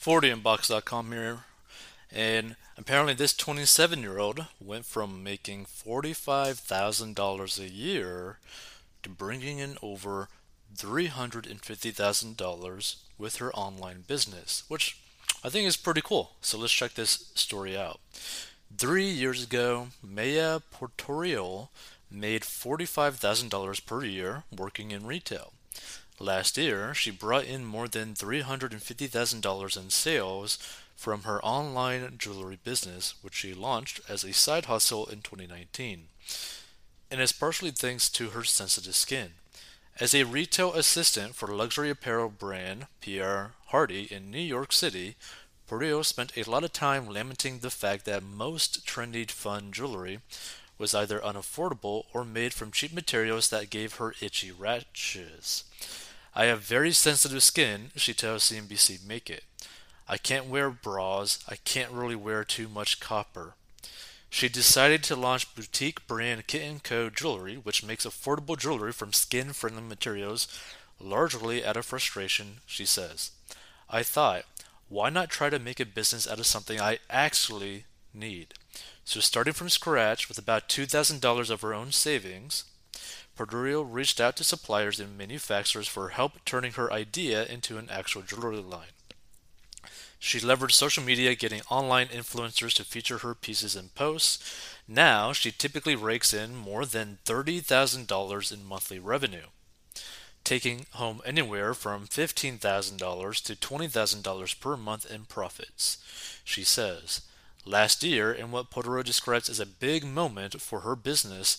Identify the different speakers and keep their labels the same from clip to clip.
Speaker 1: 40inbox.com here. And apparently, this 27 year old went from making $45,000 a year to bringing in over $350,000 with her online business, which I think is pretty cool. So let's check this story out. Three years ago, Maya Portorio made $45,000 per year working in retail. Last year, she brought in more than $350,000 in sales from her online jewelry business, which she launched as a side hustle in 2019. And it's partially thanks to her sensitive skin. As a retail assistant for luxury apparel brand Pierre Hardy in New York City, Portillo spent a lot of time lamenting the fact that most trendy fun jewelry was either unaffordable or made from cheap materials that gave her itchy rashes. I have very sensitive skin, she tells CNBC Make It. I can't wear bras. I can't really wear too much copper. She decided to launch boutique brand Kit & Co jewelry, which makes affordable jewelry from skin-friendly materials, largely out of frustration, she says. I thought, why not try to make a business out of something I actually need? So starting from scratch with about $2,000 of her own savings, Perdurio reached out to suppliers and manufacturers for help turning her idea into an actual jewelry line. She leveraged social media, getting online influencers to feature her pieces and posts. Now, she typically rakes in more than $30,000 in monthly revenue, taking home anywhere from $15,000 to $20,000 per month in profits. She says, Last year, in what Portoro describes as a big moment for her business,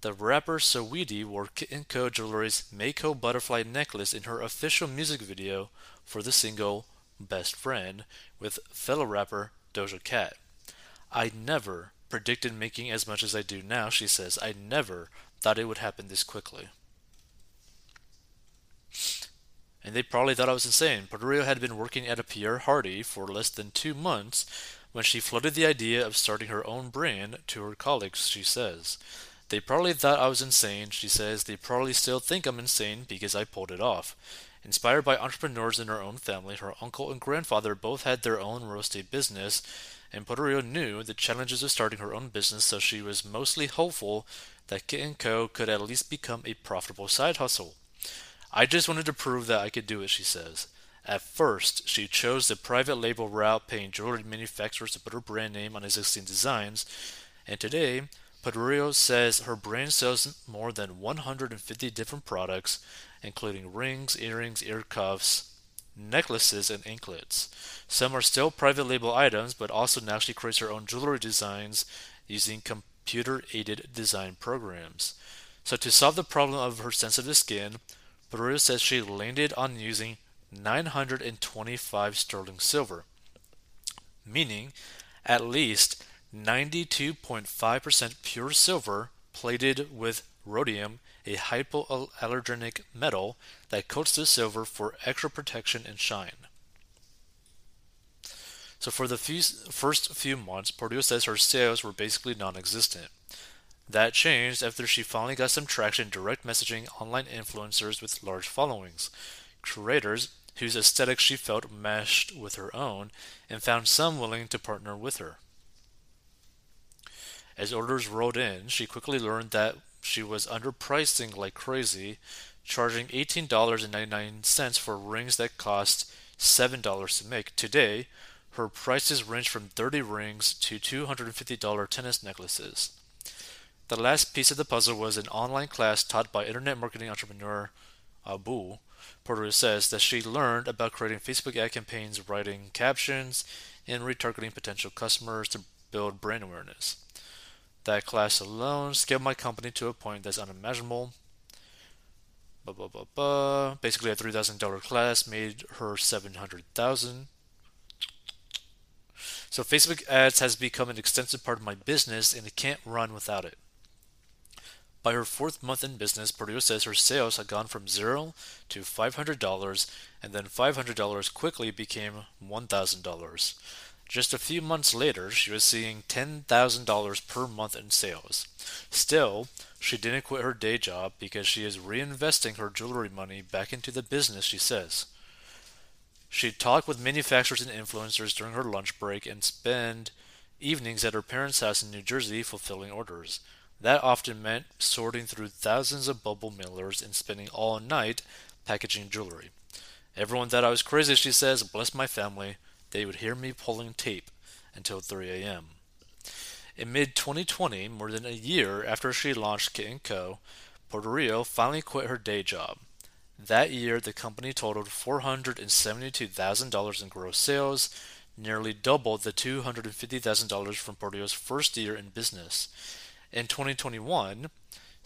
Speaker 1: the rapper Saweetie wore Kit & Co. Jewelry's Mako butterfly necklace in her official music video for the single Best Friend with fellow rapper Doja Cat. I never predicted making as much as I do now, she says. I never thought it would happen this quickly. And they probably thought I was insane. Portorio had been working at a Pierre Hardy for less than two months when she floated the idea of starting her own brand to her colleagues, she says. They probably thought I was insane, she says. They probably still think I'm insane because I pulled it off. Inspired by entrepreneurs in her own family, her uncle and grandfather both had their own real estate business, and Portorio knew the challenges of starting her own business, so she was mostly hopeful that Kit & Co. could at least become a profitable side hustle. I just wanted to prove that I could do it, she says. At first, she chose the private label route, paying jewelry manufacturers to put her brand name on existing designs, and today, Padurio says her brand sells more than 150 different products, including rings, earrings, ear cuffs, necklaces, and anklets. Some are still private label items, but also now she creates her own jewelry designs using computer aided design programs. So, to solve the problem of her sensitive skin, Padurio says she landed on using 925 sterling silver, meaning at least 92.5% pure silver plated with rhodium, a hypoallergenic metal that coats the silver for extra protection and shine. So for the few, first few months, Portillo says her sales were basically non-existent. That changed after she finally got some traction direct messaging online influencers with large followings, creators whose aesthetics she felt meshed with her own, and found some willing to partner with her. As orders rolled in, she quickly learned that she was underpricing like crazy, charging $18.99 for rings that cost $7 to make. Today, her prices range from 30 rings to $250 tennis necklaces. The last piece of the puzzle was an online class taught by internet marketing entrepreneur Abu. Porter says that she learned about creating Facebook ad campaigns, writing captions, and retargeting potential customers to build brand awareness. That class alone scaled my company to a point that's unimaginable. Basically, a $3,000 class made her 700000 So Facebook ads has become an extensive part of my business and it can't run without it. By her fourth month in business, Purdue says her sales had gone from zero to $500 and then $500 quickly became $1,000. Just a few months later, she was seeing $10,000 per month in sales. Still, she didn't quit her day job because she is reinvesting her jewelry money back into the business, she says. She'd talk with manufacturers and influencers during her lunch break and spend evenings at her parents' house in New Jersey fulfilling orders. That often meant sorting through thousands of bubble mailers and spending all night packaging jewelry. Everyone thought I was crazy, she says. Bless my family. They would hear me pulling tape until 3 a.m. In mid 2020, more than a year after she launched Kit & Co., Portorio finally quit her day job. That year, the company totaled $472,000 in gross sales, nearly double the $250,000 from Portorio's first year in business. In 2021,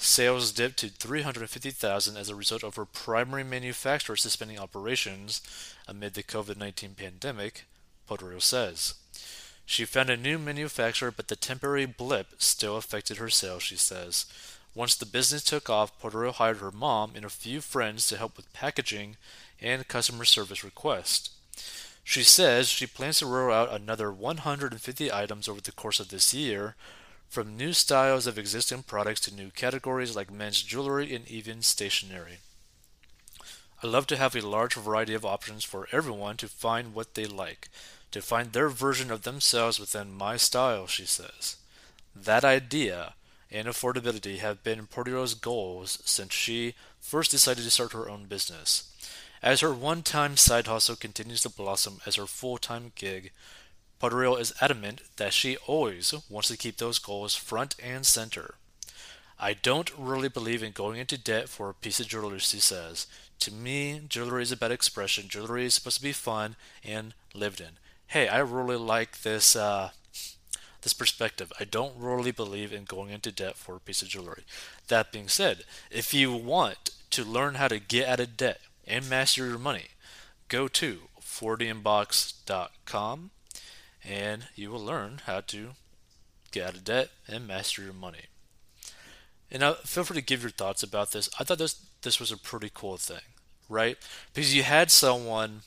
Speaker 1: sales dipped to 350,000 as a result of her primary manufacturer suspending operations amid the COVID-19 pandemic, Portorio says. She found a new manufacturer, but the temporary blip still affected her sales, she says. Once the business took off, Portorio hired her mom and a few friends to help with packaging and customer service requests. She says she plans to roll out another 150 items over the course of this year, from new styles of existing products to new categories like men's jewelry and even stationery. I love to have a large variety of options for everyone to find what they like, to find their version of themselves within my style, she says. That idea and affordability have been Portorio's goals since she first decided to start her own business. As her one time side hustle continues to blossom as her full time gig, Portorio is adamant that she always wants to keep those goals front and center. I don't really believe in going into debt for a piece of jewelry, she says. To me, jewelry is a bad expression. Jewelry is supposed to be fun and lived in. Hey, I really like this uh, this perspective. I don't really believe in going into debt for a piece of jewelry. That being said, if you want to learn how to get out of debt and master your money, go to 40inbox.com and you will learn how to get out of debt and master your money. And now, feel free to give your thoughts about this. I thought this this was a pretty cool thing, right? Because you had someone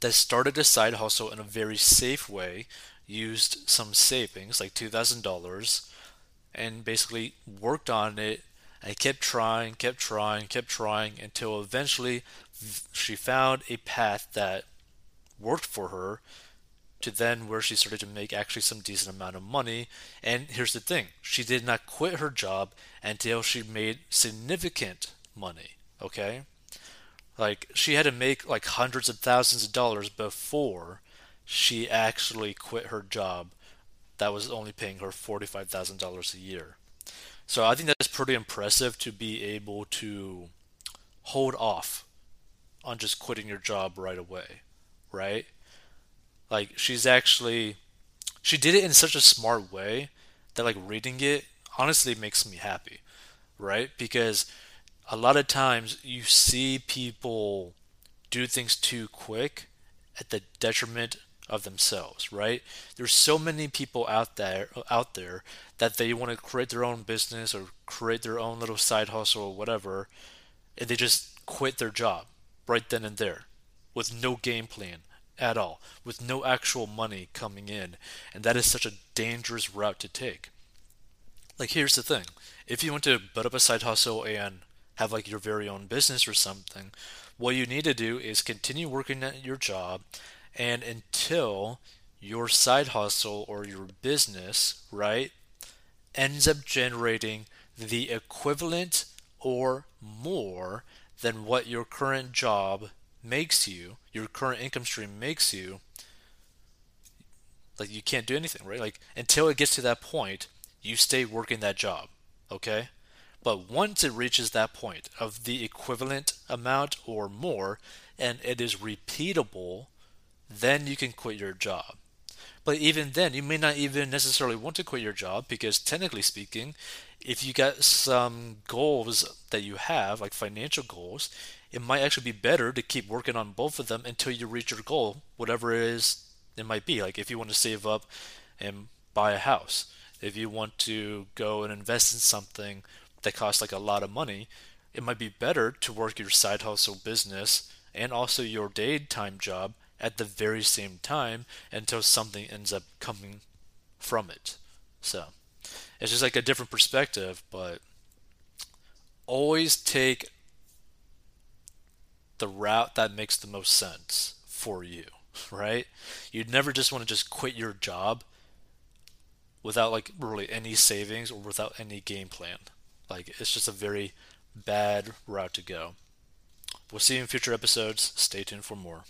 Speaker 1: that started a side hustle in a very safe way, used some savings, like two thousand dollars, and basically worked on it and kept trying, kept trying, kept trying until eventually she found a path that worked for her to then where she started to make actually some decent amount of money. And here's the thing she did not quit her job until she made significant money. Okay? Like, she had to make like hundreds of thousands of dollars before she actually quit her job that was only paying her $45,000 a year. So I think that's pretty impressive to be able to hold off on just quitting your job right away, right? Like she's actually she did it in such a smart way that like reading it honestly makes me happy, right? Because a lot of times you see people do things too quick at the detriment of themselves, right? There's so many people out there out there that they want to create their own business or create their own little side hustle or whatever, and they just quit their job right then and there with no game plan at all, with no actual money coming in, and that is such a dangerous route to take. Like, here's the thing if you want to put up a side hustle and have like your very own business or something, what you need to do is continue working at your job, and until your side hustle or your business, right, ends up generating the equivalent or more than what your current job makes you, your current income stream makes you, like you can't do anything, right? Like until it gets to that point, you stay working that job, okay? But once it reaches that point of the equivalent amount or more, and it is repeatable, then you can quit your job. But even then, you may not even necessarily want to quit your job because, technically speaking, if you got some goals that you have, like financial goals, it might actually be better to keep working on both of them until you reach your goal, whatever it is it might be. Like if you want to save up and buy a house, if you want to go and invest in something that costs like a lot of money, it might be better to work your side hustle business and also your daytime job at the very same time until something ends up coming from it. So it's just like a different perspective, but always take the route that makes the most sense for you, right? You'd never just want to just quit your job without like really any savings or without any game plan. Like it's just a very bad route to go. We'll see you in future episodes. Stay tuned for more.